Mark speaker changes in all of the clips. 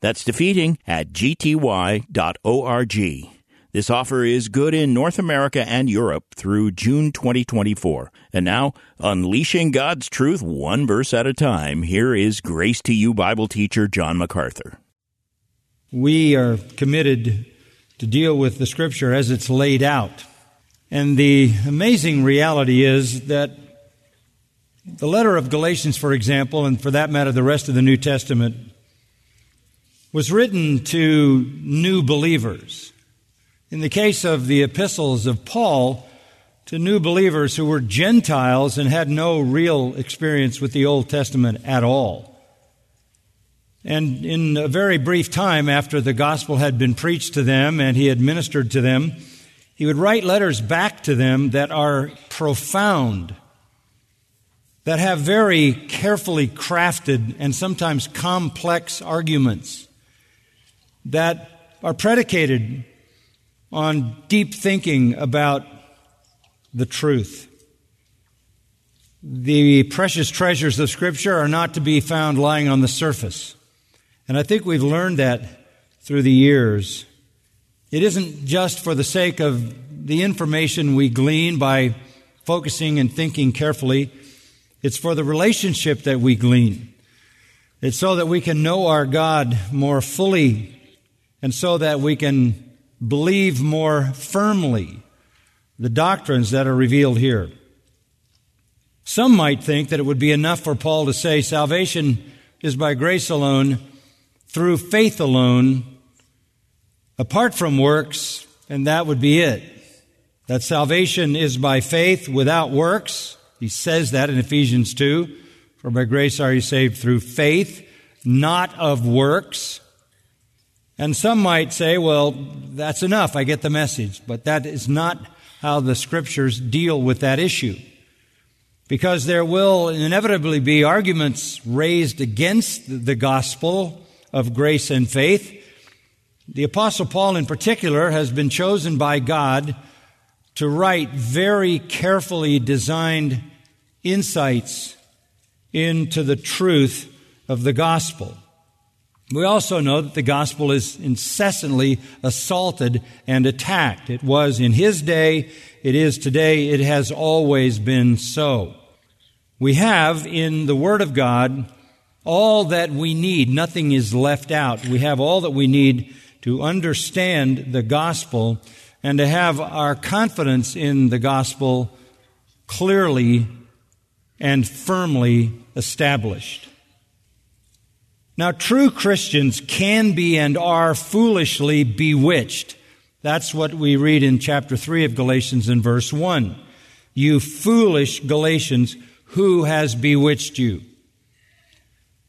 Speaker 1: That's defeating at gty.org. This offer is good in North America and Europe through June 2024. And now, unleashing God's truth one verse at a time, here is Grace to You Bible teacher John MacArthur.
Speaker 2: We are committed to deal with the scripture as it's laid out. And the amazing reality is that the letter of Galatians, for example, and for that matter, the rest of the New Testament, was written to new believers. In the case of the epistles of Paul, to new believers who were Gentiles and had no real experience with the Old Testament at all. And in a very brief time after the gospel had been preached to them and he had ministered to them, he would write letters back to them that are profound, that have very carefully crafted and sometimes complex arguments that are predicated on deep thinking about the truth. The precious treasures of Scripture are not to be found lying on the surface. And I think we've learned that through the years. It isn't just for the sake of the information we glean by focusing and thinking carefully. It's for the relationship that we glean. It's so that we can know our God more fully and so that we can believe more firmly the doctrines that are revealed here. Some might think that it would be enough for Paul to say salvation is by grace alone, through faith alone, apart from works, and that would be it. That salvation is by faith without works. He says that in Ephesians 2. For by grace are you saved through faith, not of works. And some might say, well, that's enough. I get the message. But that is not how the scriptures deal with that issue. Because there will inevitably be arguments raised against the gospel of grace and faith. The apostle Paul in particular has been chosen by God to write very carefully designed insights into the truth of the gospel. We also know that the gospel is incessantly assaulted and attacked. It was in his day, it is today, it has always been so. We have in the Word of God all that we need. Nothing is left out. We have all that we need to understand the gospel and to have our confidence in the gospel clearly and firmly established. Now, true Christians can be and are foolishly bewitched. That's what we read in chapter 3 of Galatians in verse 1. You foolish Galatians, who has bewitched you?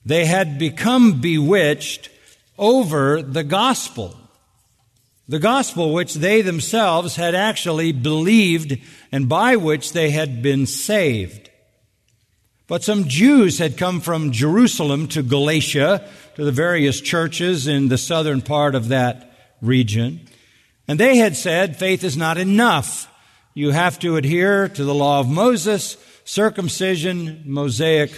Speaker 2: They had become bewitched over the gospel. The gospel which they themselves had actually believed and by which they had been saved. But some Jews had come from Jerusalem to Galatia, to the various churches in the southern part of that region. And they had said, faith is not enough. You have to adhere to the law of Moses, circumcision, Mosaic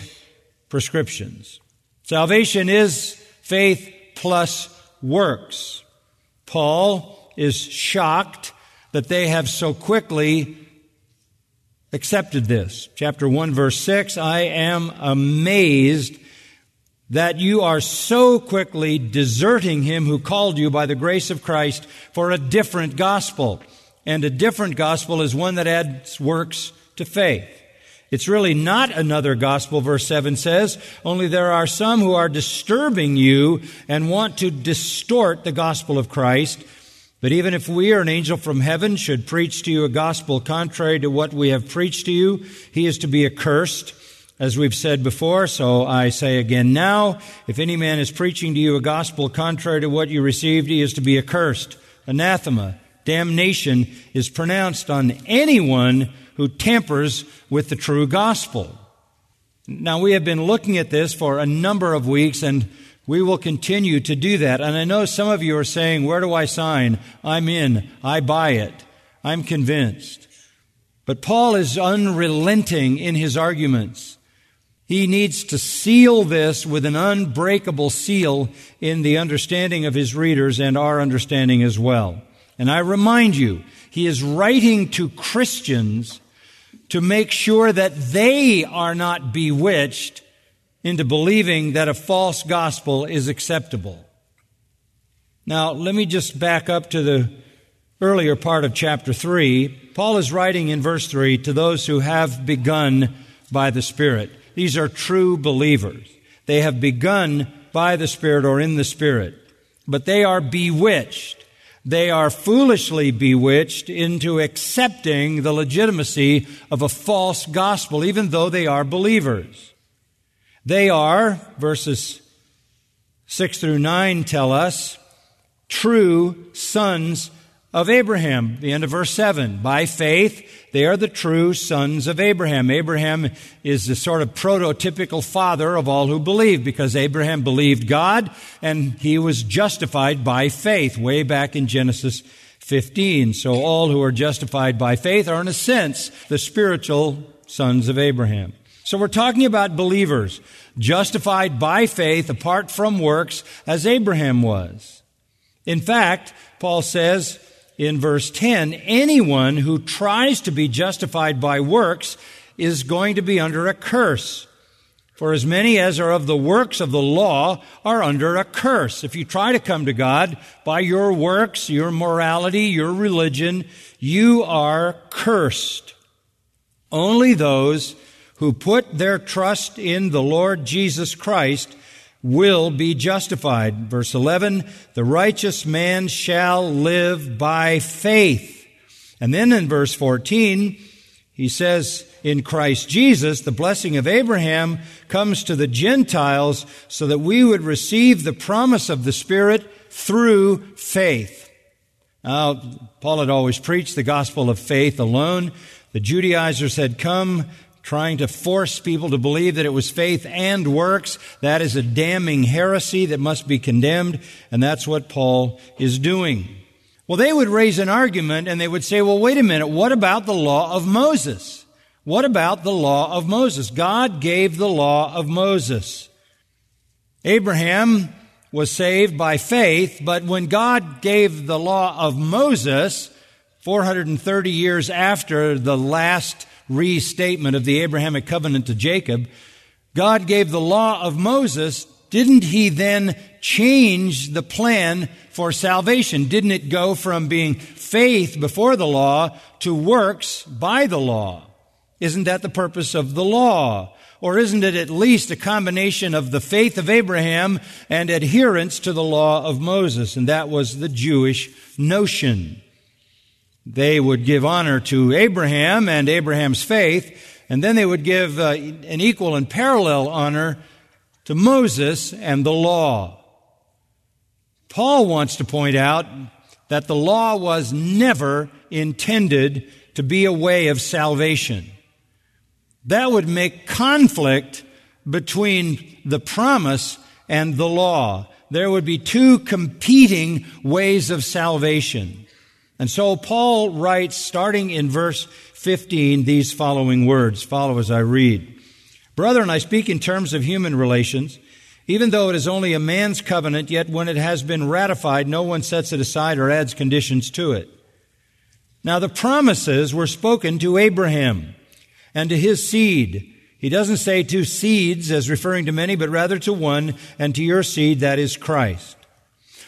Speaker 2: prescriptions. Salvation is faith plus works. Paul is shocked that they have so quickly accepted this. Chapter 1 verse 6, I am amazed that you are so quickly deserting him who called you by the grace of Christ for a different gospel. And a different gospel is one that adds works to faith. It's really not another gospel, verse 7 says, only there are some who are disturbing you and want to distort the gospel of Christ. But even if we or an angel from heaven should preach to you a gospel contrary to what we have preached to you, he is to be accursed. As we've said before, so I say again now, if any man is preaching to you a gospel contrary to what you received, he is to be accursed. anathema, damnation is pronounced on anyone who tampers with the true gospel. Now, we have been looking at this for a number of weeks, and we will continue to do that. And I know some of you are saying, Where do I sign? I'm in. I buy it. I'm convinced. But Paul is unrelenting in his arguments. He needs to seal this with an unbreakable seal in the understanding of his readers and our understanding as well. And I remind you, he is writing to Christians to make sure that they are not bewitched into believing that a false gospel is acceptable. Now, let me just back up to the earlier part of chapter 3. Paul is writing in verse 3 to those who have begun by the Spirit. These are true believers. They have begun by the Spirit or in the Spirit, but they are bewitched they are foolishly bewitched into accepting the legitimacy of a false gospel, even though they are believers. They are, verses 6 through 9 tell us, true sons of Abraham. The end of verse 7. By faith, they are the true sons of Abraham. Abraham is the sort of prototypical father of all who believe because Abraham believed God and he was justified by faith way back in Genesis 15. So all who are justified by faith are in a sense the spiritual sons of Abraham. So we're talking about believers justified by faith apart from works as Abraham was. In fact, Paul says, in verse 10, anyone who tries to be justified by works is going to be under a curse. For as many as are of the works of the law are under a curse. If you try to come to God by your works, your morality, your religion, you are cursed. Only those who put their trust in the Lord Jesus Christ will be justified. Verse 11, the righteous man shall live by faith. And then in verse 14, he says, in Christ Jesus, the blessing of Abraham comes to the Gentiles so that we would receive the promise of the Spirit through faith. Now, Paul had always preached the gospel of faith alone. The Judaizers had come trying to force people to believe that it was faith and works. That is a damning heresy that must be condemned, and that's what Paul is doing. Well, they would raise an argument and they would say, well, wait a minute, what about the law of Moses? What about the law of Moses? God gave the law of Moses. Abraham was saved by faith, but when God gave the law of Moses, 430 years after the last restatement of the Abrahamic covenant to Jacob, God gave the law of Moses. Didn't he then change the plan for salvation? Didn't it go from being faith before the law to works by the law? Isn't that the purpose of the law? Or isn't it at least a combination of the faith of Abraham and adherence to the law of Moses? And that was the Jewish notion. They would give honor to Abraham and Abraham's faith, and then they would give uh, an equal and parallel honor to Moses and the law. Paul wants to point out that the law was never intended to be a way of salvation. That would make conflict between the promise and the law. There would be two competing ways of salvation. And so Paul writes, starting in verse 15, these following words. Follow as I read. Brethren, I speak in terms of human relations. Even though it is only a man's covenant, yet when it has been ratified, no one sets it aside or adds conditions to it. Now the promises were spoken to Abraham and to his seed. He doesn't say to seeds as referring to many, but rather to one and to your seed, that is Christ.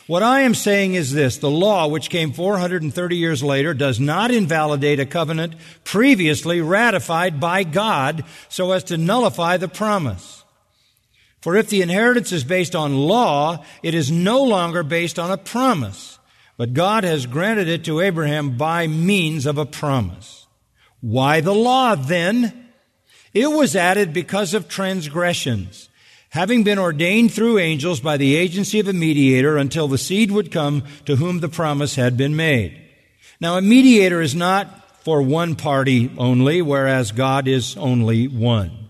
Speaker 2: What I am saying is this the law, which came 430 years later, does not invalidate a covenant previously ratified by God so as to nullify the promise. For if the inheritance is based on law, it is no longer based on a promise, but God has granted it to Abraham by means of a promise. Why the law then? It was added because of transgressions having been ordained through angels by the agency of a mediator until the seed would come to whom the promise had been made. Now, a mediator is not for one party only, whereas God is only one.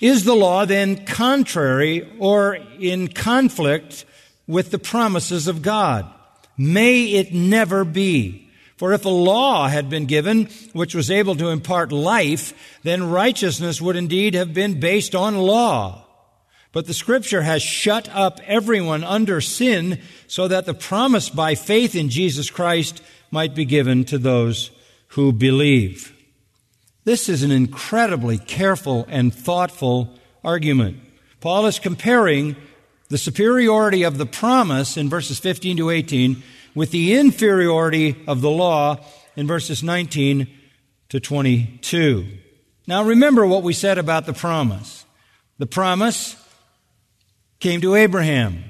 Speaker 2: Is the law then contrary or in conflict with the promises of God? May it never be. For if a law had been given which was able to impart life, then righteousness would indeed have been based on law. But the scripture has shut up everyone under sin so that the promise by faith in Jesus Christ might be given to those who believe. This is an incredibly careful and thoughtful argument. Paul is comparing the superiority of the promise in verses 15 to 18 with the inferiority of the law in verses 19 to 22. Now remember what we said about the promise. The promise came to Abraham.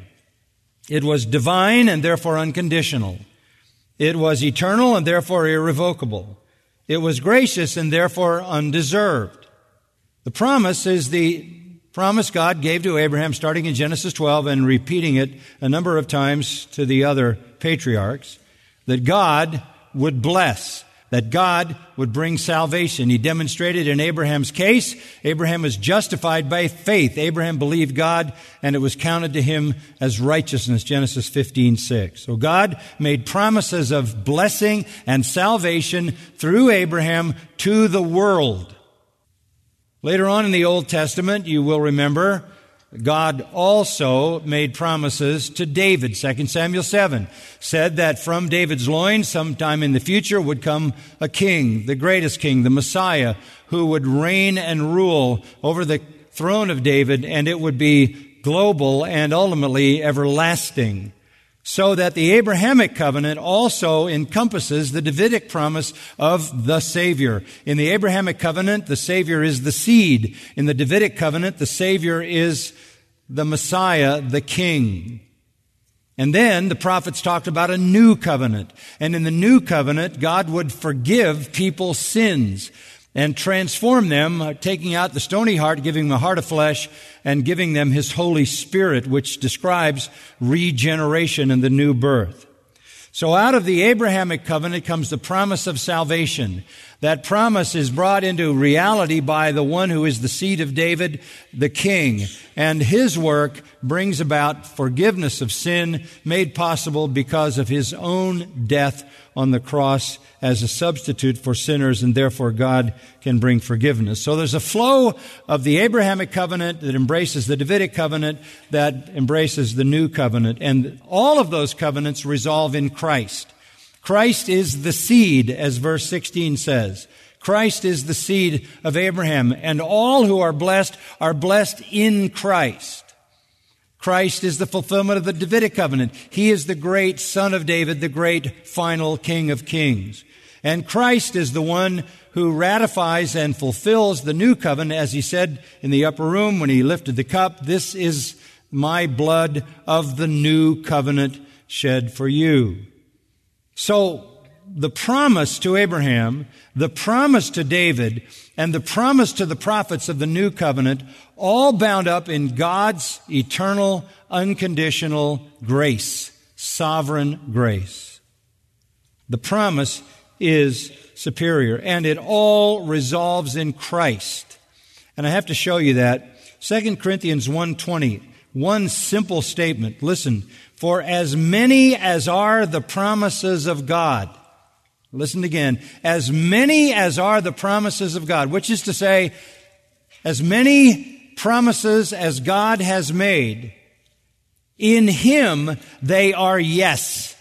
Speaker 2: It was divine and therefore unconditional. It was eternal and therefore irrevocable. It was gracious and therefore undeserved. The promise is the promise God gave to Abraham starting in Genesis 12 and repeating it a number of times to the other patriarchs that God would bless that God would bring salvation. He demonstrated in Abraham's case. Abraham was justified by faith. Abraham believed God and it was counted to him as righteousness. Genesis 15, 6. So God made promises of blessing and salvation through Abraham to the world. Later on in the Old Testament, you will remember God also made promises to David. 2 Samuel 7 said that from David's loins, sometime in the future, would come a king, the greatest king, the Messiah, who would reign and rule over the throne of David, and it would be global and ultimately everlasting so that the Abrahamic covenant also encompasses the Davidic promise of the Savior. In the Abrahamic covenant, the Savior is the seed. In the Davidic covenant, the Savior is the Messiah, the King. And then the prophets talked about a new covenant. And in the new covenant, God would forgive people's sins and transform them, uh, taking out the stony heart, giving them a heart of flesh, and giving them His Holy Spirit, which describes regeneration and the new birth. So out of the Abrahamic covenant comes the promise of salvation. That promise is brought into reality by the one who is the seed of David, the king. And his work brings about forgiveness of sin made possible because of his own death on the cross as a substitute for sinners, and therefore God can bring forgiveness. So there's a flow of the Abrahamic covenant that embraces the Davidic covenant that embraces the new covenant, and all of those covenants resolve in Christ. Christ is the seed, as verse 16 says. Christ is the seed of Abraham, and all who are blessed are blessed in Christ. Christ is the fulfillment of the Davidic covenant. He is the great son of David, the great final king of kings. And Christ is the one who ratifies and fulfills the new covenant, as he said in the upper room when he lifted the cup, this is my blood of the new covenant shed for you. So the promise to Abraham, the promise to David, and the promise to the prophets of the new covenant, all bound up in God's eternal, unconditional grace, sovereign grace. The promise is superior, and it all resolves in Christ. And I have to show you that. 2 Corinthians 1.20, one simple statement. Listen, for as many as are the promises of God, Listen again. As many as are the promises of God, which is to say, as many promises as God has made, in Him they are yes.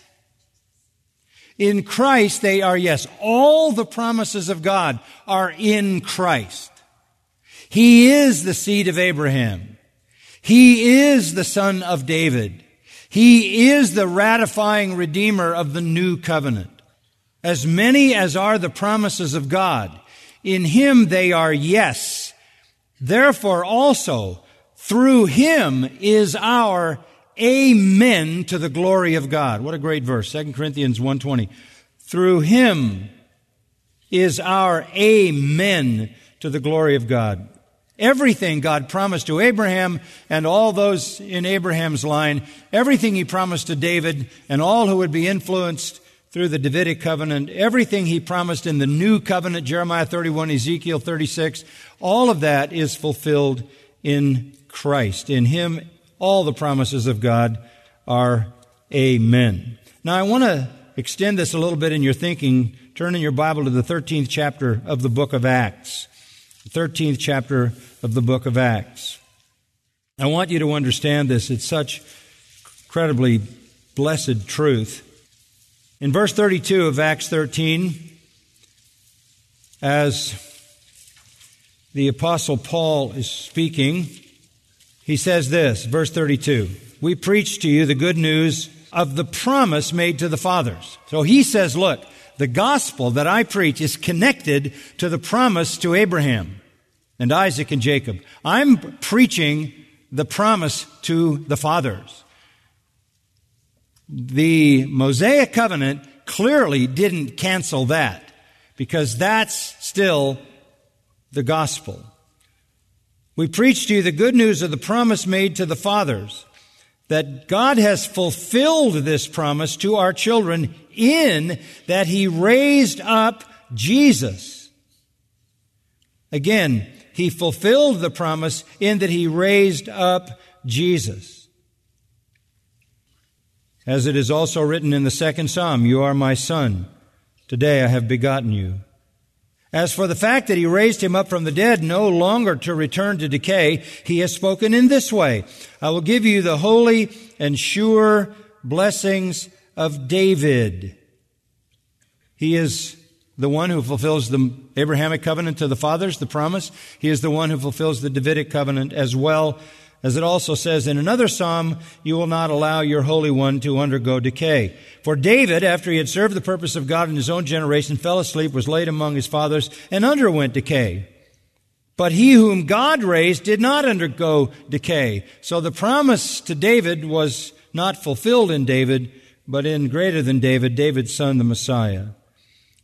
Speaker 2: In Christ they are yes. All the promises of God are in Christ. He is the seed of Abraham. He is the son of David. He is the ratifying redeemer of the new covenant. As many as are the promises of God, in Him they are yes. Therefore also, through Him is our amen to the glory of God. What a great verse. 2 Corinthians 1.20. Through Him is our amen to the glory of God. Everything God promised to Abraham and all those in Abraham's line, everything he promised to David and all who would be influenced through the Davidic covenant, everything he promised in the new covenant, Jeremiah 31, Ezekiel 36, all of that is fulfilled in Christ. In him, all the promises of God are amen. Now I want to extend this a little bit in your thinking. Turn in your Bible to the 13th chapter of the book of Acts. The 13th chapter of the book of Acts. I want you to understand this. It's such incredibly blessed truth. In verse 32 of Acts 13, as the apostle Paul is speaking, he says this, verse 32, we preach to you the good news of the promise made to the fathers. So he says, look, the gospel that I preach is connected to the promise to Abraham and Isaac and Jacob. I'm preaching the promise to the fathers. The Mosaic covenant clearly didn't cancel that because that's still the gospel. We preach to you the good news of the promise made to the fathers that God has fulfilled this promise to our children in that He raised up Jesus. Again, He fulfilled the promise in that He raised up Jesus. As it is also written in the second psalm, You are my son. Today I have begotten you. As for the fact that he raised him up from the dead, no longer to return to decay, he has spoken in this way. I will give you the holy and sure blessings of David. He is the one who fulfills the Abrahamic covenant to the fathers, the promise. He is the one who fulfills the Davidic covenant as well as it also says in another psalm, you will not allow your Holy One to undergo decay. For David, after he had served the purpose of God in his own generation, fell asleep, was laid among his fathers, and underwent decay. But he whom God raised did not undergo decay. So the promise to David was not fulfilled in David, but in greater than David, David's son, the Messiah.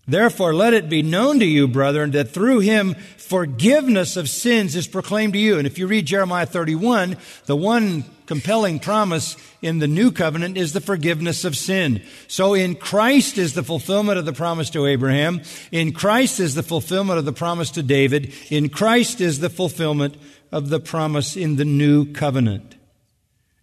Speaker 2: Therefore, let it be known to you, brethren, that through him forgiveness of sins is proclaimed to you. And if you read Jeremiah 31, the one compelling promise in the new covenant is the forgiveness of sin. So in Christ is the fulfillment of the promise to Abraham. In Christ is the fulfillment of the promise to David. In Christ is the fulfillment of the promise in the new covenant.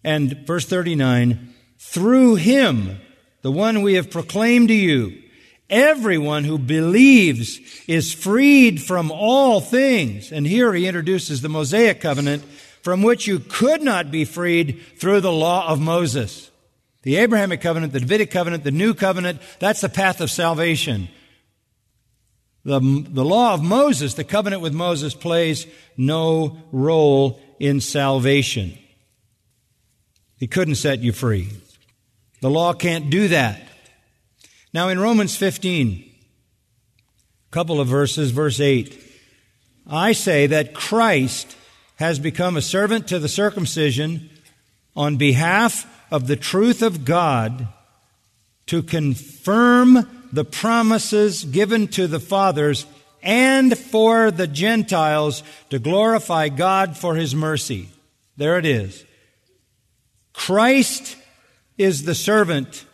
Speaker 2: And verse 39, through him, the one we have proclaimed to you, Everyone who believes is freed from all things. And here he introduces the Mosaic covenant from which you could not be freed through the law of Moses. The Abrahamic covenant, the Davidic covenant, the new covenant, that's the path of salvation. The, the law of Moses, the covenant with Moses, plays no role in salvation. He couldn't set you free. The law can't do that. Now in Romans 15, a couple of verses, verse 8, I say that Christ has become a servant to the circumcision on behalf of the truth of God to confirm the promises given to the fathers and for the Gentiles to glorify God for his mercy. There it is. Christ is the servant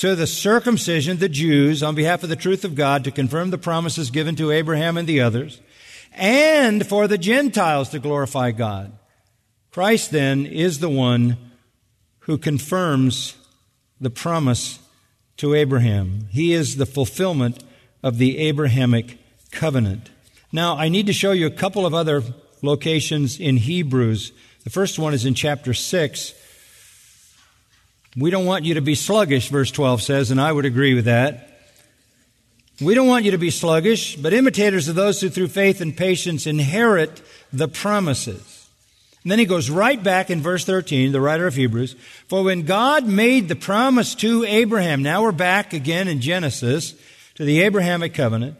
Speaker 2: to the circumcision, the Jews, on behalf of the truth of God to confirm the promises given to Abraham and the others, and for the Gentiles to glorify God. Christ then is the one who confirms the promise to Abraham. He is the fulfillment of the Abrahamic covenant. Now, I need to show you a couple of other locations in Hebrews. The first one is in chapter 6, we don't want you to be sluggish, verse 12 says, and I would agree with that. We don't want you to be sluggish, but imitators of those who through faith and patience inherit the promises. And then he goes right back in verse 13, the writer of Hebrews, for when God made the promise to Abraham, now we're back again in Genesis to the Abrahamic covenant,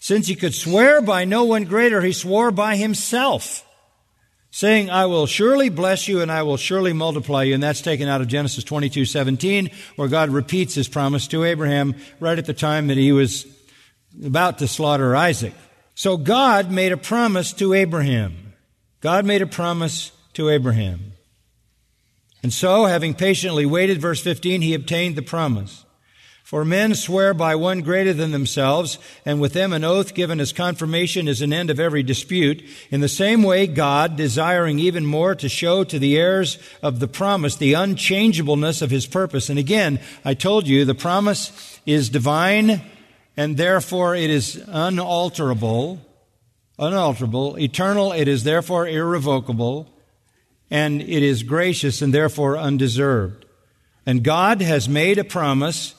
Speaker 2: since he could swear by no one greater, he swore by himself saying, I will surely bless you and I will surely multiply you. And that's taken out of Genesis 22, 17, where God repeats his promise to Abraham right at the time that he was about to slaughter Isaac. So God made a promise to Abraham. God made a promise to Abraham. And so, having patiently waited, verse 15, he obtained the promise. For men swear by one greater than themselves, and with them an oath given as confirmation is an end of every dispute. In the same way, God, desiring even more to show to the heirs of the promise the unchangeableness of his purpose. And again, I told you the promise is divine, and therefore it is unalterable, unalterable, eternal, it is therefore irrevocable, and it is gracious and therefore undeserved. And God has made a promise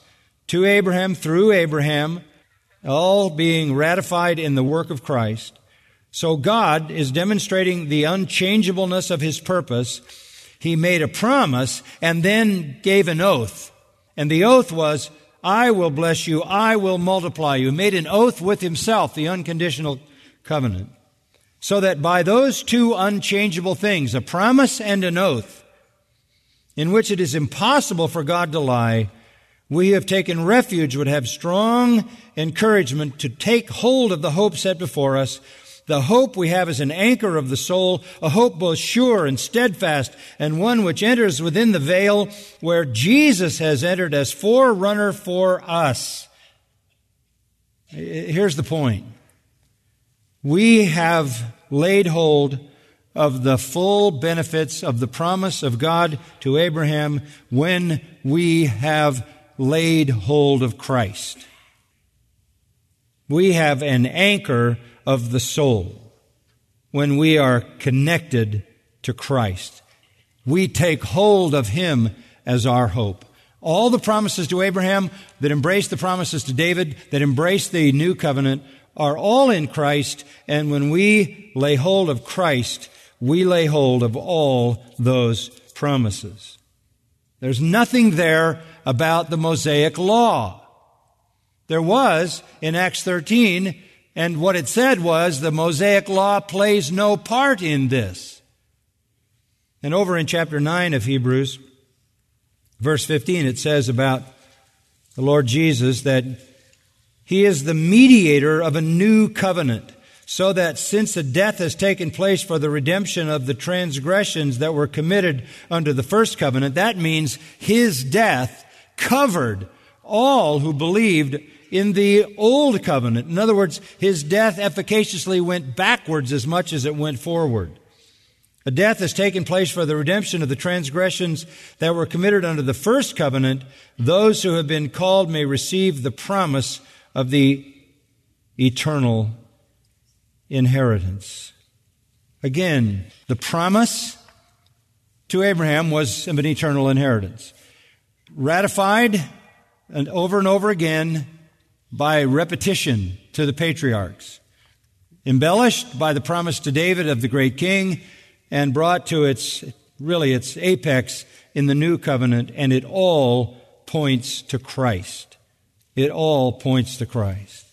Speaker 2: to Abraham through Abraham, all being ratified in the work of Christ. So God is demonstrating the unchangeableness of his purpose. He made a promise and then gave an oath. And the oath was, I will bless you, I will multiply you. He made an oath with himself, the unconditional covenant. So that by those two unchangeable things, a promise and an oath, in which it is impossible for God to lie, we who have taken refuge would have strong encouragement to take hold of the hope set before us. The hope we have is an anchor of the soul, a hope both sure and steadfast, and one which enters within the veil where Jesus has entered as forerunner for us. Here's the point. We have laid hold of the full benefits of the promise of God to Abraham when we have laid hold of Christ. We have an anchor of the soul when we are connected to Christ. We take hold of Him as our hope. All the promises to Abraham that embrace the promises to David, that embrace the new covenant, are all in Christ, and when we lay hold of Christ, we lay hold of all those promises. There's nothing there about the Mosaic law. There was in Acts 13, and what it said was the Mosaic law plays no part in this. And over in chapter 9 of Hebrews, verse 15, it says about the Lord Jesus that he is the mediator of a new covenant so that since a death has taken place for the redemption of the transgressions that were committed under the first covenant, that means his death covered all who believed in the old covenant. In other words, his death efficaciously went backwards as much as it went forward. A death has taken place for the redemption of the transgressions that were committed under the first covenant. Those who have been called may receive the promise of the eternal inheritance. Again, the promise to Abraham was of an eternal inheritance. Ratified and over and over again by repetition to the patriarchs. Embellished by the promise to David of the great king and brought to its, really its apex in the new covenant and it all points to Christ. It all points to Christ.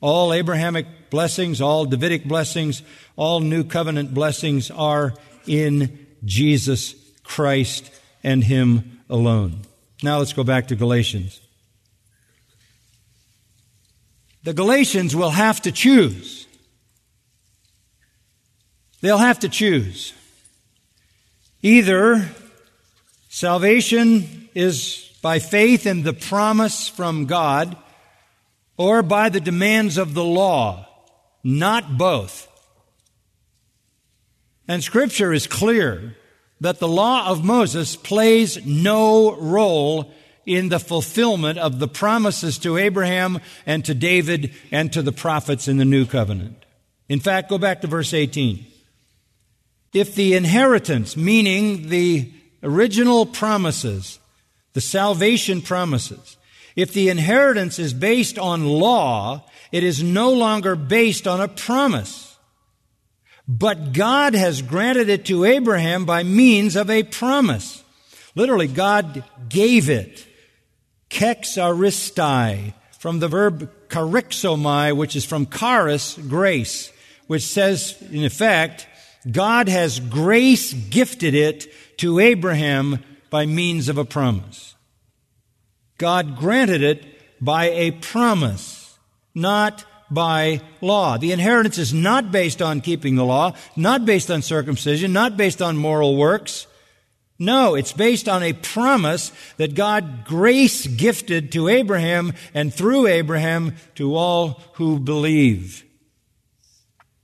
Speaker 2: All Abrahamic blessings, all Davidic blessings, all new covenant blessings are in Jesus Christ and Him alone. Now let's go back to Galatians. The Galatians will have to choose. They'll have to choose. Either salvation is by faith in the promise from God or by the demands of the law. Not both. And scripture is clear that the law of Moses plays no role in the fulfillment of the promises to Abraham and to David and to the prophets in the new covenant. In fact, go back to verse 18. If the inheritance, meaning the original promises, the salvation promises, if the inheritance is based on law, it is no longer based on a promise. But God has granted it to Abraham by means of a promise. Literally, God gave it. Kecharistai, from the verb charizomai, which is from charis, grace, which says, in effect, God has grace gifted it to Abraham by means of a promise. God granted it by a promise, not by law. The inheritance is not based on keeping the law, not based on circumcision, not based on moral works. No, it's based on a promise that God grace gifted to Abraham and through Abraham to all who believe.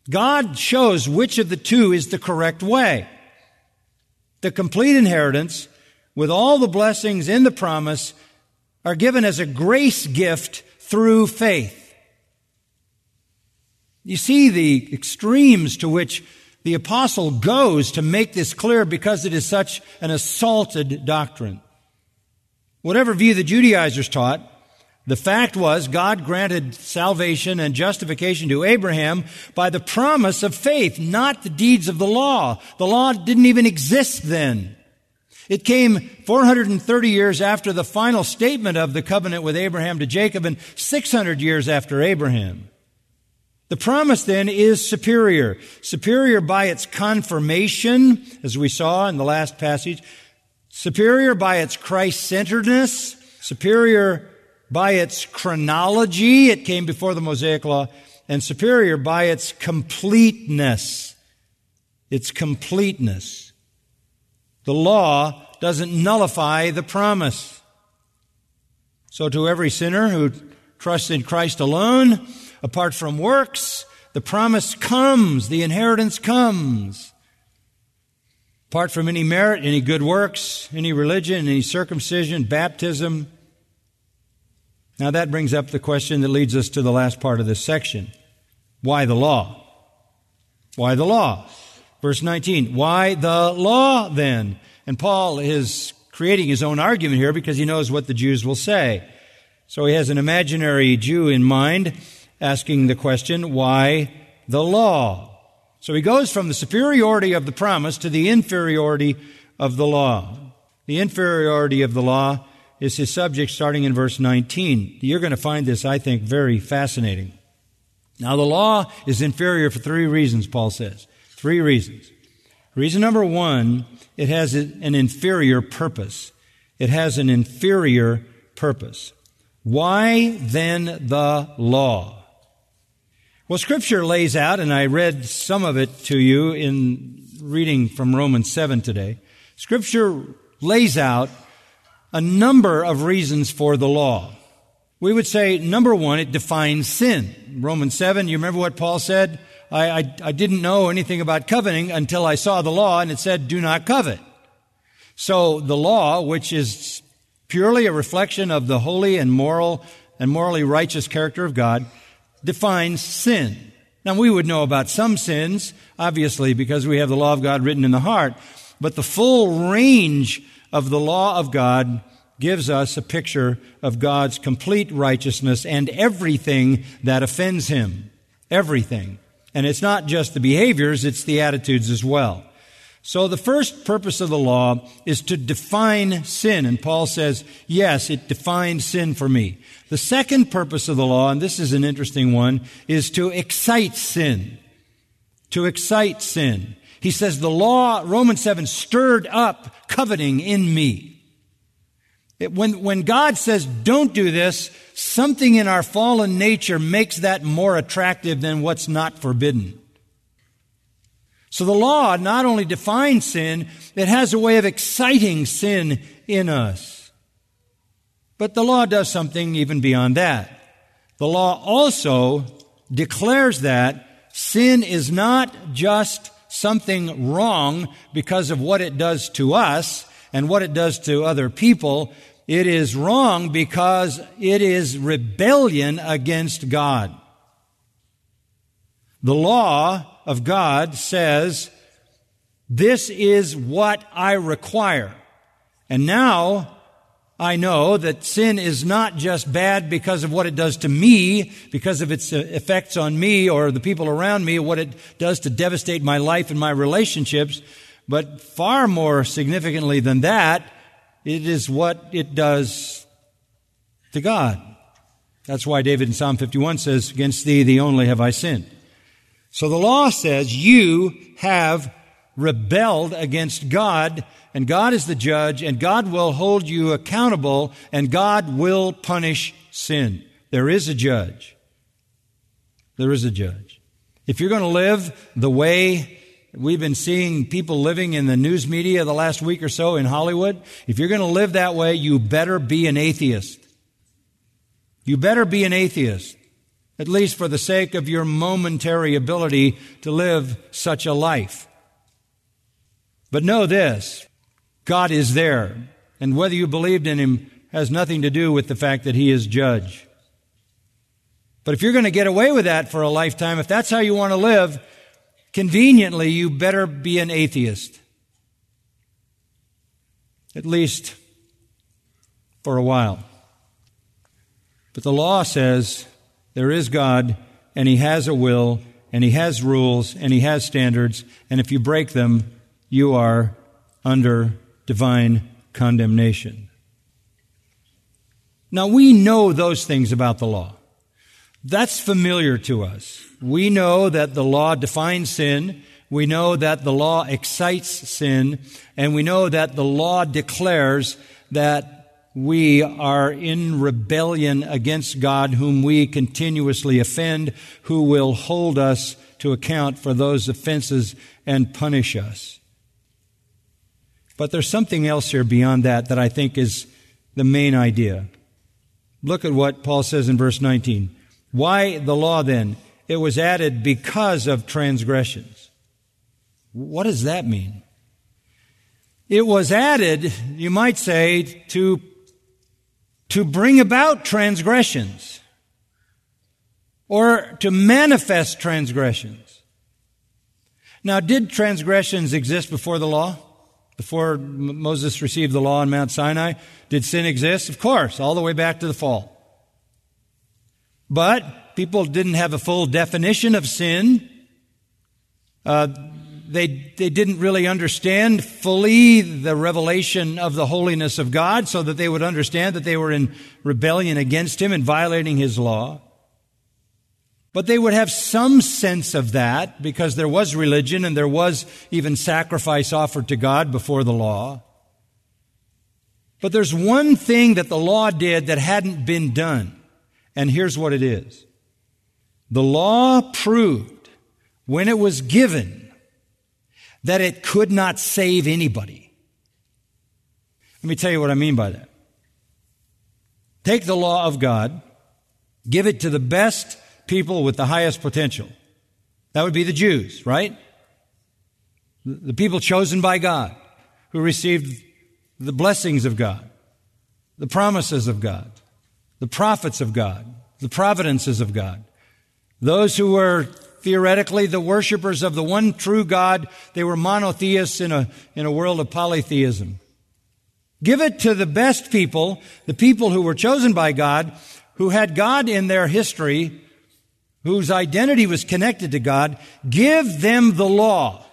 Speaker 2: God shows which of the two is the correct way. The complete inheritance with all the blessings in the promise are given as a grace gift through faith. You see the extremes to which the apostle goes to make this clear because it is such an assaulted doctrine. Whatever view the Judaizers taught, the fact was God granted salvation and justification to Abraham by the promise of faith, not the deeds of the law. The law didn't even exist then. It came 430 years after the final statement of the covenant with Abraham to Jacob and 600 years after Abraham. The promise then is superior. Superior by its confirmation, as we saw in the last passage. Superior by its Christ-centeredness. Superior by its chronology. It came before the Mosaic Law. And superior by its completeness. Its completeness. The law doesn't nullify the promise. So to every sinner who trusts in Christ alone, apart from works, the promise comes, the inheritance comes. Apart from any merit, any good works, any religion, any circumcision, baptism. Now that brings up the question that leads us to the last part of this section. Why the law? Why the law? Verse 19. Why the law then? And Paul is creating his own argument here because he knows what the Jews will say. So he has an imaginary Jew in mind asking the question, why the law? So he goes from the superiority of the promise to the inferiority of the law. The inferiority of the law is his subject starting in verse 19. You're going to find this, I think, very fascinating. Now, the law is inferior for three reasons, Paul says. Three reasons. Reason number one, it has an inferior purpose. It has an inferior purpose. Why then the law? Well, scripture lays out, and I read some of it to you in reading from Romans 7 today. Scripture lays out a number of reasons for the law. We would say, number one, it defines sin. Romans 7, you remember what Paul said? I, I, I didn't know anything about coveting until I saw the law and it said, do not covet. So the law, which is purely a reflection of the holy and moral and morally righteous character of God, defines sin. Now, we would know about some sins, obviously, because we have the law of God written in the heart, but the full range of the law of God gives us a picture of God's complete righteousness and everything that offends Him. Everything. And it's not just the behaviors, it's the attitudes as well. So the first purpose of the law is to define sin. And Paul says, yes, it defines sin for me. The second purpose of the law, and this is an interesting one, is to excite sin. To excite sin. He says the law, Romans 7, stirred up coveting in me. It, when, when God says, don't do this, something in our fallen nature makes that more attractive than what's not forbidden. So the law not only defines sin, it has a way of exciting sin in us. But the law does something even beyond that. The law also declares that sin is not just something wrong because of what it does to us and what it does to other people. It is wrong because it is rebellion against God. The law of God says, this is what I require. And now I know that sin is not just bad because of what it does to me, because of its uh, effects on me or the people around me, what it does to devastate my life and my relationships, but far more significantly than that, it is what it does to God. That's why David in Psalm 51 says, Against thee, the only have I sinned. So the law says you have rebelled against God, and God is the judge, and God will hold you accountable, and God will punish sin. There is a judge. There is a judge. If you're going to live the way we've been seeing people living in the news media the last week or so in Hollywood, if you're going to live that way, you better be an atheist. You better be an atheist, at least for the sake of your momentary ability to live such a life. But know this God is there, and whether you believed in Him has nothing to do with the fact that He is judge. But if you're going to get away with that for a lifetime, if that's how you want to live, conveniently, you better be an atheist. At least for a while. But the law says there is God, and He has a will, and He has rules, and He has standards, and if you break them, you are under divine condemnation. Now, we know those things about the law. That's familiar to us. We know that the law defines sin. We know that the law excites sin. And we know that the law declares that we are in rebellion against God, whom we continuously offend, who will hold us to account for those offenses and punish us. But there's something else here beyond that that I think is the main idea. Look at what Paul says in verse 19. Why the law then? It was added because of transgressions. What does that mean? It was added, you might say, to, to bring about transgressions or to manifest transgressions. Now, did transgressions exist before the law? Before Moses received the law on Mount Sinai, did sin exist? Of course, all the way back to the fall. But people didn't have a full definition of sin. Uh, they, they didn't really understand fully the revelation of the holiness of God so that they would understand that they were in rebellion against Him and violating His law. But they would have some sense of that because there was religion and there was even sacrifice offered to God before the law. But there's one thing that the law did that hadn't been done. And here's what it is. The law proved when it was given that it could not save anybody. Let me tell you what I mean by that. Take the law of God, give it to the best people with the highest potential. That would be the Jews, right? The people chosen by God who received the blessings of God, the promises of God, the prophets of God, the providences of God. Those who were theoretically the worshippers of the one true God, they were monotheists in a, in a world of polytheism. Give it to the best people, the people who were chosen by God, who had God in their history, whose identity was connected to God, give them the law.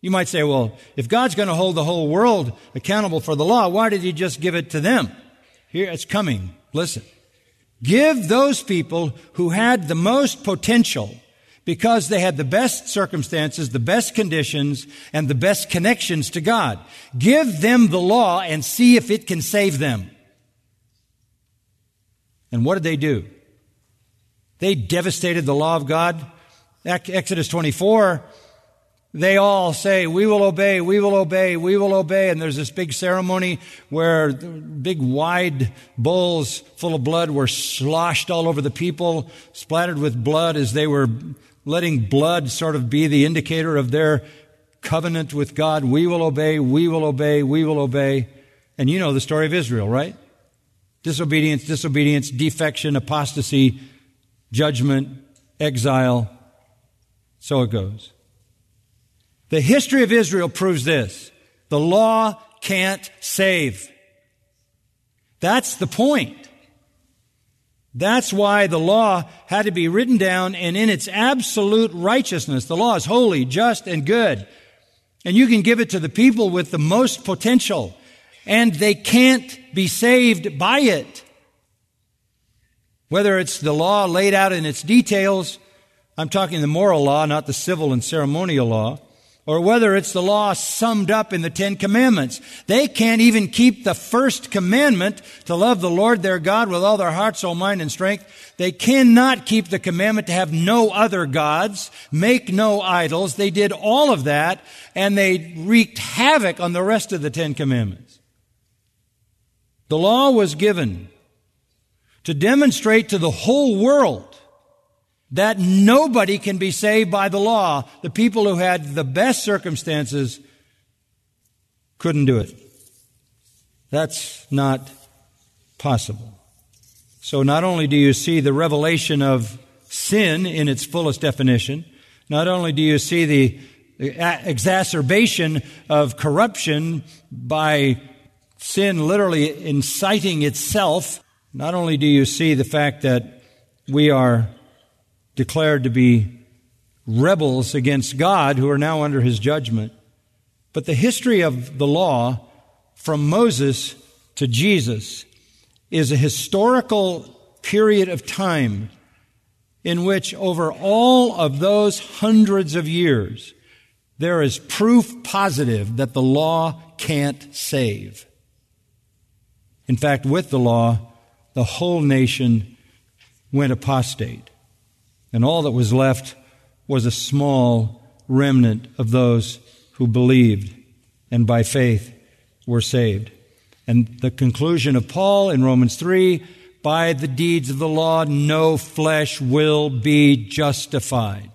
Speaker 2: You might say, well, if God's going to hold the whole world accountable for the law, why did he just give it to them? Here, it's coming. Listen. Give those people who had the most potential because they had the best circumstances, the best conditions, and the best connections to God. Give them the law and see if it can save them. And what did they do? They devastated the law of God. Exodus 24, they all say, we will obey, we will obey, we will obey. And there's this big ceremony where big wide bowls full of blood were sloshed all over the people, splattered with blood as they were letting blood sort of be the indicator of their covenant with God. We will obey, we will obey, we will obey. And you know the story of Israel, right? Disobedience, disobedience, defection, apostasy, judgment, exile. So it goes. The history of Israel proves this. The law can't save. That's the point. That's why the law had to be written down and in its absolute righteousness. The law is holy, just, and good. And you can give it to the people with the most potential. And they can't be saved by it. Whether it's the law laid out in its details, I'm talking the moral law, not the civil and ceremonial law, or whether it's the law summed up in the Ten Commandments. They can't even keep the first commandment to love the Lord their God with all their heart, soul, mind, and strength. They cannot keep the commandment to have no other gods, make no idols. They did all of that, and they wreaked havoc on the rest of the Ten Commandments. The law was given to demonstrate to the whole world that nobody can be saved by the law. The people who had the best circumstances couldn't do it. That's not possible. So not only do you see the revelation of sin in its fullest definition, not only do you see the exacerbation of corruption by sin literally inciting itself, not only do you see the fact that we are declared to be rebels against God who are now under his judgment. But the history of the law from Moses to Jesus is a historical period of time in which over all of those hundreds of years, there is proof positive that the law can't save. In fact, with the law, the whole nation went apostate. And all that was left was a small remnant of those who believed and by faith were saved. And the conclusion of Paul in Romans 3 by the deeds of the law, no flesh will be justified.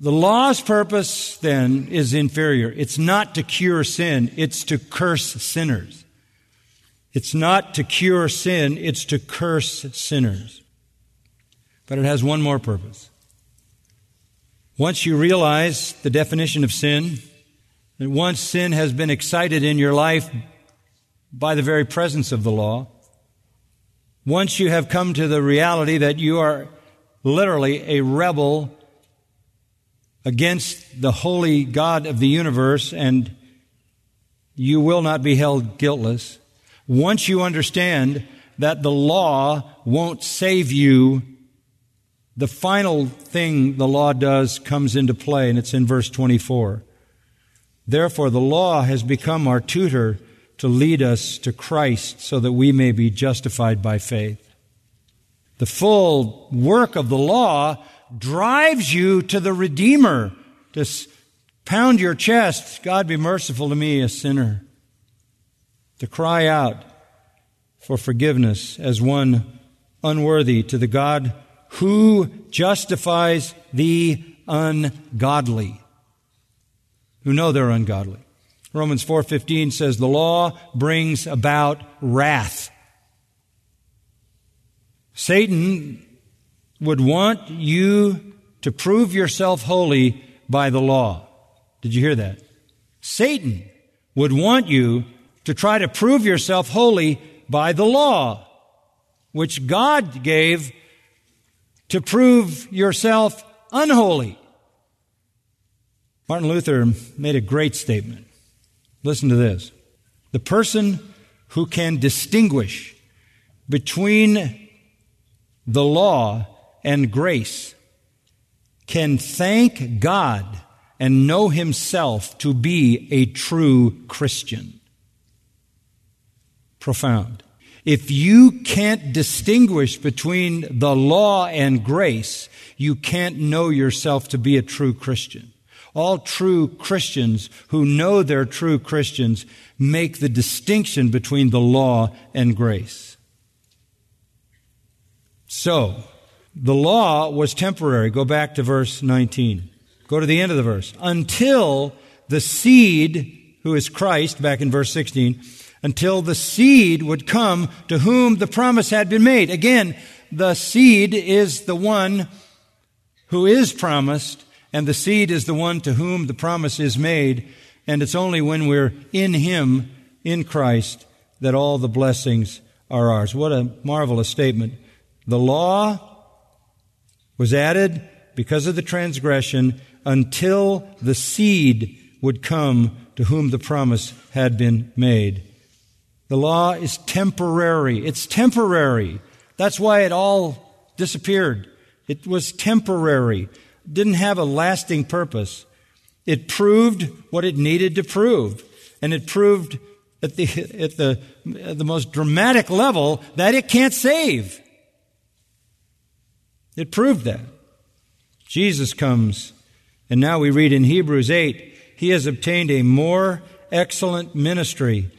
Speaker 2: The law's purpose then is inferior. It's not to cure sin, it's to curse sinners. It's not to cure sin, it's to curse sinners. But it has one more purpose. Once you realize the definition of sin, that once sin has been excited in your life by the very presence of the law, once you have come to the reality that you are literally a rebel against the holy God of the universe and you will not be held guiltless, once you understand that the law won't save you, the final thing the law does comes into play, and it's in verse 24. Therefore, the law has become our tutor to lead us to Christ so that we may be justified by faith. The full work of the law drives you to the Redeemer, to pound your chest, God be merciful to me, a sinner to cry out for forgiveness as one unworthy to the God who justifies the ungodly who know they're ungodly. Romans 4:15 says the law brings about wrath. Satan would want you to prove yourself holy by the law. Did you hear that? Satan would want you to try to prove yourself holy by the law, which God gave to prove yourself unholy. Martin Luther made a great statement. Listen to this. The person who can distinguish between the law and grace can thank God and know himself to be a true Christian profound. If you can't distinguish between the law and grace, you can't know yourself to be a true Christian. All true Christians who know they're true Christians make the distinction between the law and grace. So, the law was temporary. Go back to verse 19. Go to the end of the verse. Until the seed, who is Christ, back in verse 16, until the seed would come to whom the promise had been made. Again, the seed is the one who is promised, and the seed is the one to whom the promise is made. And it's only when we're in Him, in Christ, that all the blessings are ours. What a marvelous statement. The law was added because of the transgression until the seed would come to whom the promise had been made. The law is temporary. It's temporary. That's why it all disappeared. It was temporary. didn't have a lasting purpose. It proved what it needed to prove. And it proved at the, at the, at the most dramatic level that it can't save. It proved that. Jesus comes, and now we read in Hebrews 8, he has obtained a more excellent ministry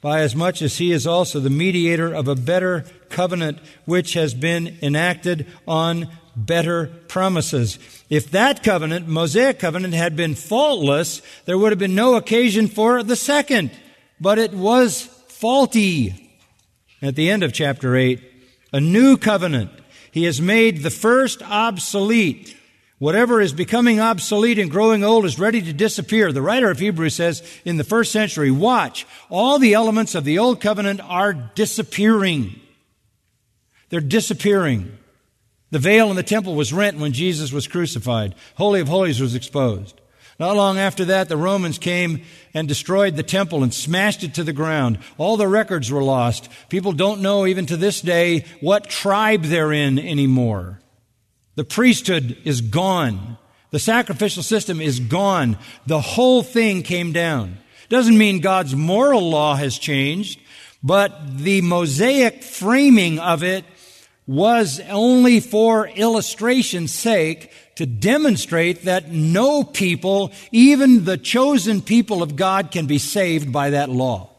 Speaker 2: by as much as he is also the mediator of a better covenant which has been enacted on better promises. If that covenant, Mosaic covenant, had been faultless, there would have been no occasion for the second. But it was faulty. At the end of chapter 8, a new covenant. He has made the first obsolete. Whatever is becoming obsolete and growing old is ready to disappear. The writer of Hebrews says in the first century, watch, all the elements of the old covenant are disappearing. They're disappearing. The veil in the temple was rent when Jesus was crucified. Holy of Holies was exposed. Not long after that, the Romans came and destroyed the temple and smashed it to the ground. All the records were lost. People don't know even to this day what tribe they're in anymore. The priesthood is gone. The sacrificial system is gone. The whole thing came down. Doesn't mean God's moral law has changed, but the Mosaic framing of it was only for illustration's sake to demonstrate that no people, even the chosen people of God, can be saved by that law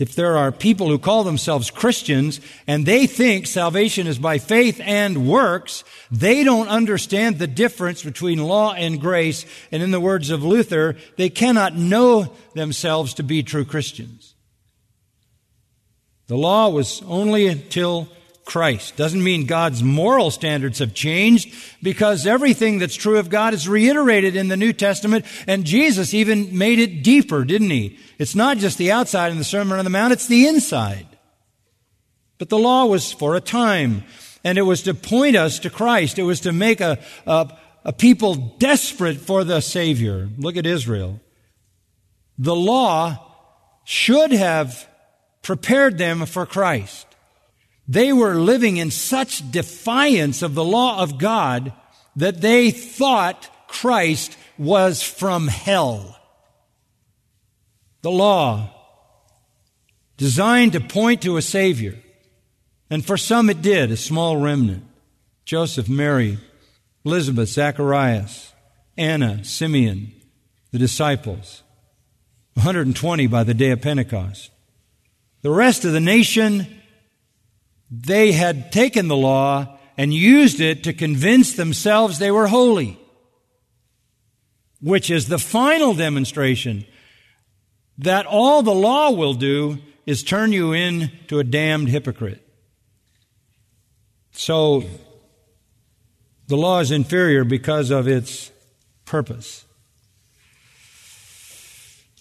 Speaker 2: if there are people who call themselves Christians and they think salvation is by faith and works, they don't understand the difference between law and grace. And in the words of Luther, they cannot know themselves to be true Christians. The law was only until Christ. Doesn't mean God's moral standards have changed because everything that's true of God is reiterated in the New Testament and Jesus even made it deeper, didn't he? It's not just the outside in the Sermon on the Mount, it's the inside. But the law was for a time and it was to point us to Christ. It was to make a, a, a people desperate for the Savior. Look at Israel. The law should have prepared them for Christ. They were living in such defiance of the law of God that they thought Christ was from hell. The law, designed to point to a Savior. And for some it did, a small remnant. Joseph, Mary, Elizabeth, Zacharias, Anna, Simeon, the disciples. 120 by the day of Pentecost. The rest of the nation they had taken the law and used it to convince themselves they were holy, which is the final demonstration that all the law will do is turn you into a damned hypocrite. So, the law is inferior because of its purpose.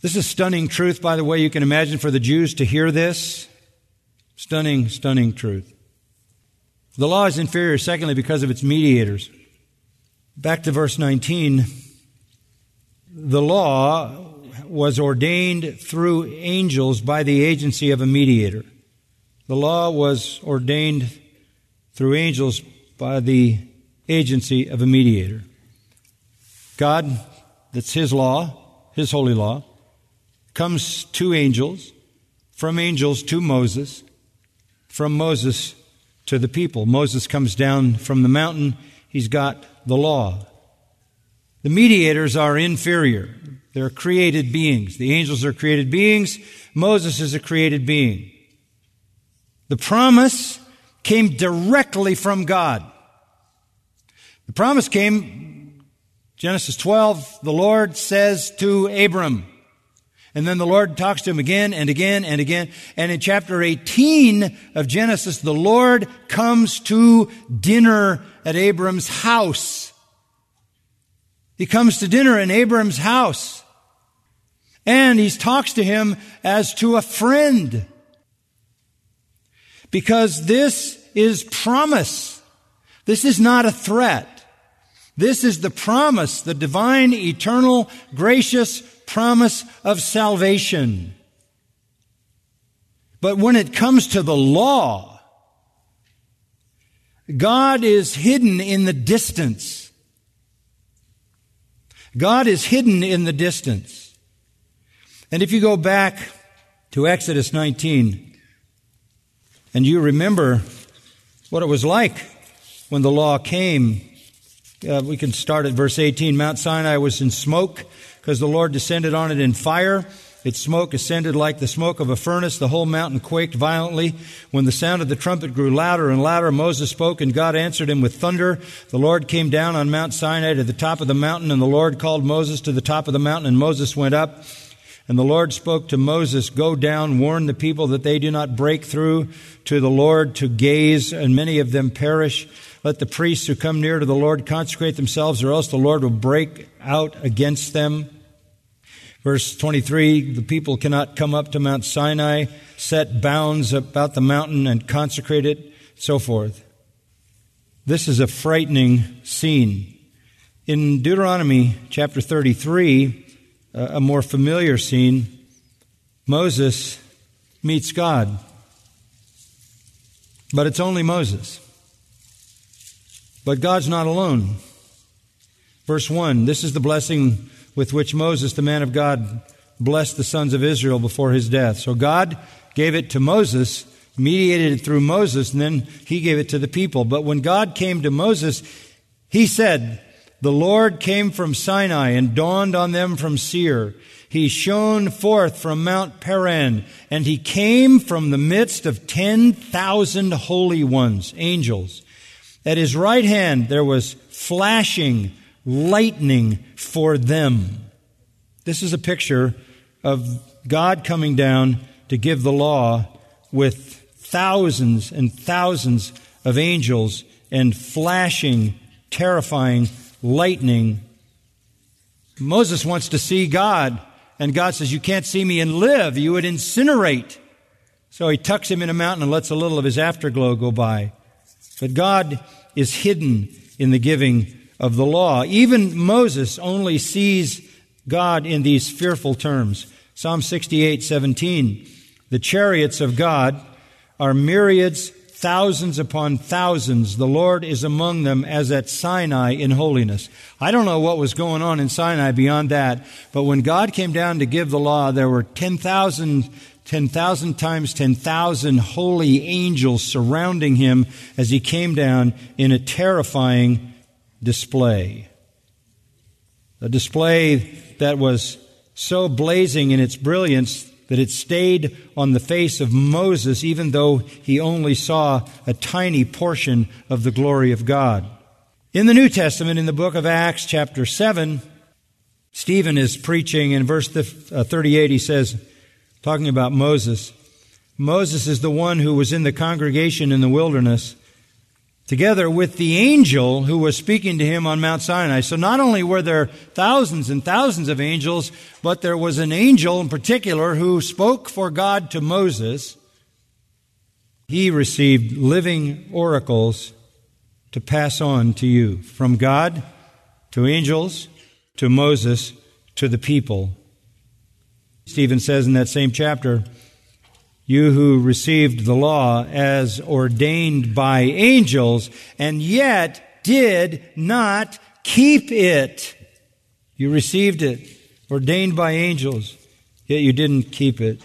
Speaker 2: This is stunning truth, by the way. You can imagine for the Jews to hear this. Stunning, stunning truth. The law is inferior, secondly, because of its mediators. Back to verse 19. The law was ordained through angels by the agency of a mediator. The law was ordained through angels by the agency of a mediator. God, that's His law, His holy law, comes to angels, from angels to Moses, from Moses to the people. Moses comes down from the mountain. He's got the law. The mediators are inferior. They're created beings. The angels are created beings. Moses is a created being. The promise came directly from God. The promise came, Genesis 12, the Lord says to Abram, and then the Lord talks to him again and again and again. And in chapter 18 of Genesis, the Lord comes to dinner at Abram's house. He comes to dinner in Abram's house. And he talks to him as to a friend. Because this is promise. This is not a threat. This is the promise, the divine, eternal, gracious promise of salvation. But when it comes to the law, God is hidden in the distance. God is hidden in the distance. And if you go back to Exodus 19 and you remember what it was like when the law came, uh, we can start at verse 18. Mount Sinai was in smoke because the Lord descended on it in fire. Its smoke ascended like the smoke of a furnace. The whole mountain quaked violently. When the sound of the trumpet grew louder and louder, Moses spoke, and God answered him with thunder. The Lord came down on Mount Sinai to the top of the mountain, and the Lord called Moses to the top of the mountain, and Moses went up. And the Lord spoke to Moses, Go down, warn the people that they do not break through to the Lord to gaze, and many of them perish. Let the priests who come near to the Lord consecrate themselves, or else the Lord will break out against them. Verse 23 The people cannot come up to Mount Sinai, set bounds about the mountain, and consecrate it, so forth. This is a frightening scene. In Deuteronomy chapter 33, a more familiar scene, Moses meets God. But it's only Moses. But God's not alone. Verse 1 This is the blessing with which Moses, the man of God, blessed the sons of Israel before his death. So God gave it to Moses, mediated it through Moses, and then he gave it to the people. But when God came to Moses, he said, the Lord came from Sinai and dawned on them from Seir. He shone forth from Mount Paran, and he came from the midst of 10,000 holy ones, angels. At his right hand there was flashing lightning for them. This is a picture of God coming down to give the law with thousands and thousands of angels and flashing, terrifying lightning. Moses wants to see God, and God says, You can't see me and live. You would incinerate. So he tucks him in a mountain and lets a little of his afterglow go by. But God is hidden in the giving of the law. Even Moses only sees God in these fearful terms. Psalm 68, 17. The chariots of God are myriads thousands upon thousands. The Lord is among them as at Sinai in holiness. I don't know what was going on in Sinai beyond that, but when God came down to give the law, there were 10,000 10,000 times 10,000 holy angels surrounding him as he came down in a terrifying display. A display that was so blazing in its brilliance that it stayed on the face of Moses, even though he only saw a tiny portion of the glory of God. In the New Testament, in the book of Acts, chapter 7, Stephen is preaching in verse uh, 38, he says, talking about Moses, Moses is the one who was in the congregation in the wilderness together with the angel who was speaking to him on Mount Sinai. So not only were there thousands and thousands of angels, but there was an angel in particular who spoke for God to Moses. He received living oracles to pass on to you from God to angels to Moses to the people. Stephen says in that same chapter, you who received the law as ordained by angels and yet did not keep it. You received it ordained by angels, yet you didn't keep it.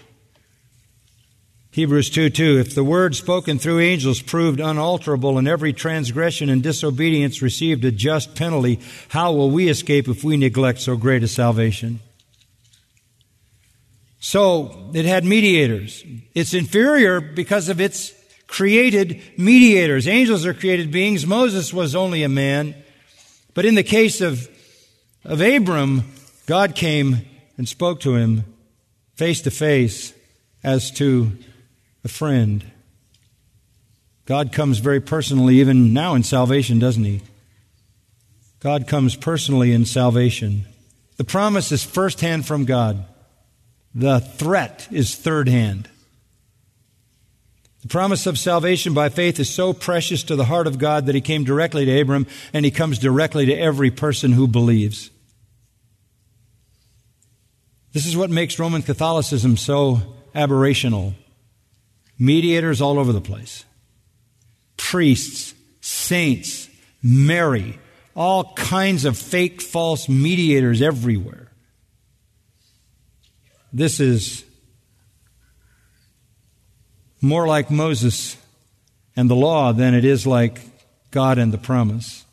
Speaker 2: Hebrews 2 2. If the word spoken through angels proved unalterable and every transgression and disobedience received a just penalty, how will we escape if we neglect so great a salvation? So it had mediators. It's inferior because of its created mediators. Angels are created beings. Moses was only a man. But in the case of, of Abram, God came and spoke to him face to face as to a friend. God comes very personally, even now in salvation, doesn't he? God comes personally in salvation. The promise is firsthand from God. The threat is third hand. The promise of salvation by faith is so precious to the heart of God that he came directly to Abram and he comes directly to every person who believes. This is what makes Roman Catholicism so aberrational. Mediators all over the place. Priests saints, Mary, all kinds of fake, false mediators everywhere. This is more like Moses and the law than it is like God and the promise.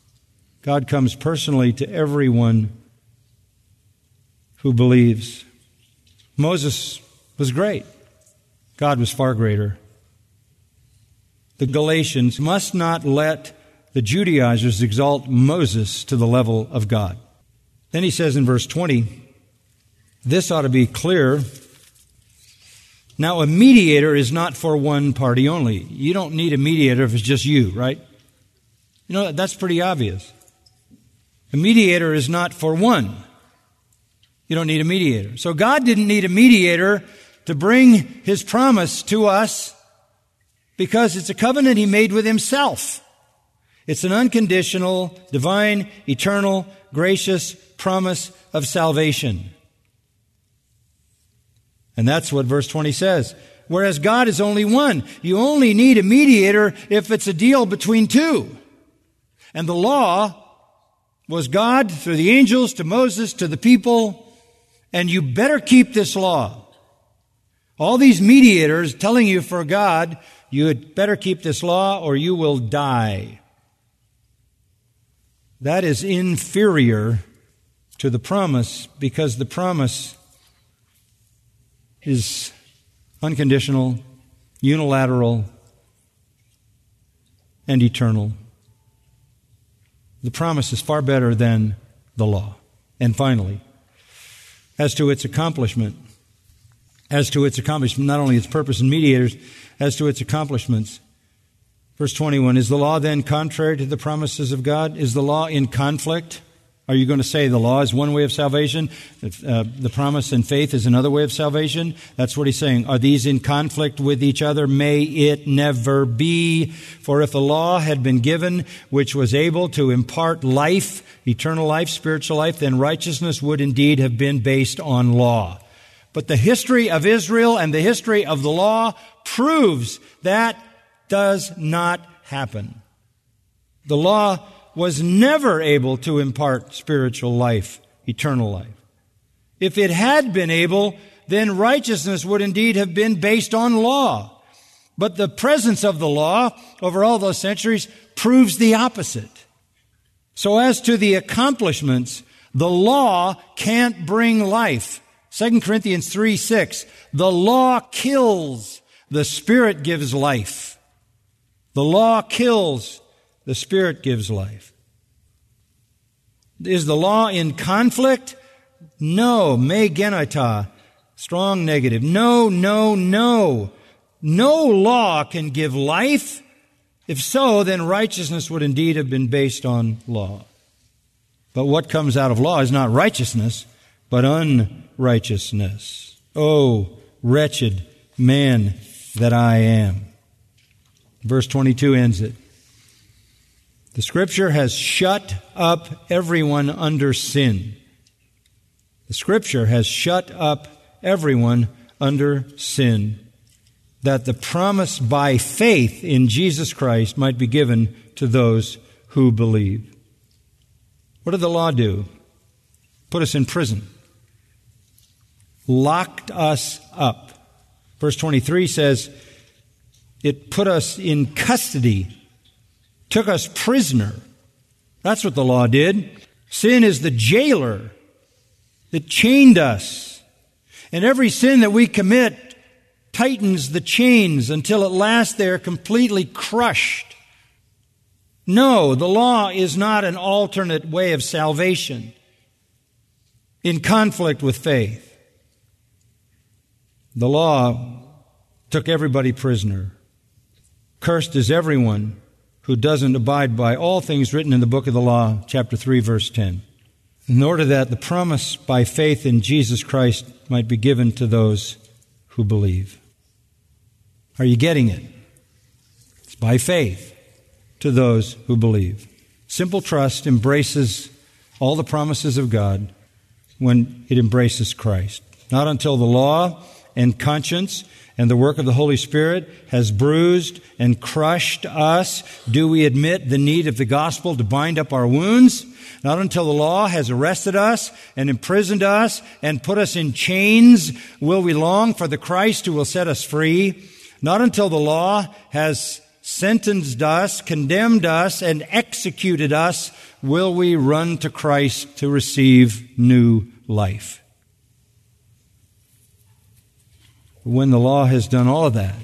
Speaker 2: God comes personally to everyone who believes. Moses was great. God was far greater. The Galatians must not let the Judaizers exalt Moses to the level of God. Then he says in verse 20, this ought to be clear. Now, a mediator is not for one party only. You don't need a mediator if it's just you, right? You know, that's pretty obvious. A mediator is not for one. You don't need a mediator. So God didn't need a mediator to bring his promise to us because it's a covenant he made with himself. It's an unconditional, divine, eternal, gracious promise of salvation. And that's what verse 20 says. Whereas God is only one. You only need a mediator if it's a deal between two. And the law was God through the angels to Moses to the people. And you better keep this law. All these mediators telling you for God, you had better keep this law or you will die. That is inferior to the promise because the promise is unconditional, unilateral, and eternal. The promise is far better than the law. And finally, as to its accomplishment, as to its accomplishment, not only its purpose and mediators, as to its accomplishments. Verse 21 Is the law then contrary to the promises of God? Is the law in conflict? Are you going to say the law is one way of salvation? Uh, the promise and faith is another way of salvation? That's what he's saying. Are these in conflict with each other? May it never be. For if a law had been given which was able to impart life, eternal life, spiritual life, then righteousness would indeed have been based on law. But the history of Israel and the history of the law proves that does not happen. The law was never able to impart spiritual life, eternal life. If it had been able, then righteousness would indeed have been based on law. But the presence of the law over all those centuries proves the opposite. So as to the accomplishments, the law can't bring life. 2 Corinthians 3 6. The law kills, the Spirit gives life. The law kills, the Spirit gives life. Is the law in conflict? No. Me genoito. Strong negative. No, no, no. No law can give life. If so, then righteousness would indeed have been based on law. But what comes out of law is not righteousness, but unrighteousness. Oh, wretched man that I am. Verse 22 ends it. The scripture has shut up everyone under sin. The scripture has shut up everyone under sin that the promise by faith in Jesus Christ might be given to those who believe. What did the law do? Put us in prison. Locked us up. Verse 23 says, it put us in custody took us prisoner. That's what the law did. Sin is the jailer that chained us. And every sin that we commit tightens the chains until at last they are completely crushed. No, the law is not an alternate way of salvation in conflict with faith. The law took everybody prisoner. Cursed is everyone who doesn't abide by all things written in the book of the law, chapter 3, verse 10. In order that the promise by faith in Jesus Christ might be given to those who believe. Are you getting it? It's by faith to those who believe. Simple trust embraces all the promises of God when it embraces Christ. Not until the law and conscience and the work of the Holy Spirit has bruised and crushed us? Do we admit the need of the gospel to bind up our wounds? Not until the law has arrested us and imprisoned us and put us in chains will we long for the Christ who will set us free. Not until the law has sentenced us, condemned us, and executed us will we run to Christ to receive new life. When the law has done all of that,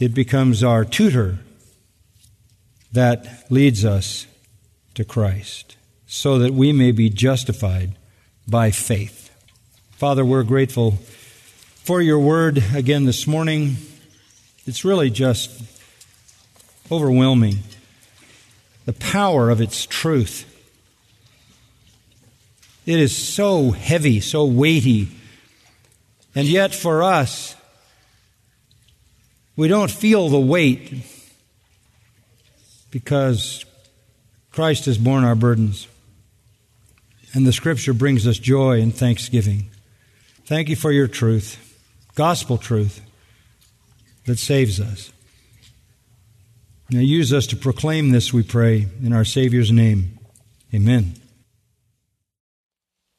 Speaker 2: it becomes our tutor that leads us to Christ so that we may be justified by faith. Father, we're grateful for your word again this morning. It's really just overwhelming. The power of its truth. It is so heavy, so weighty. And yet, for us, we don't feel the weight because Christ has borne our burdens. And the scripture brings us joy and thanksgiving. Thank you for your truth, gospel truth that saves us. Now use us to proclaim this, we pray, in our Savior's name. Amen.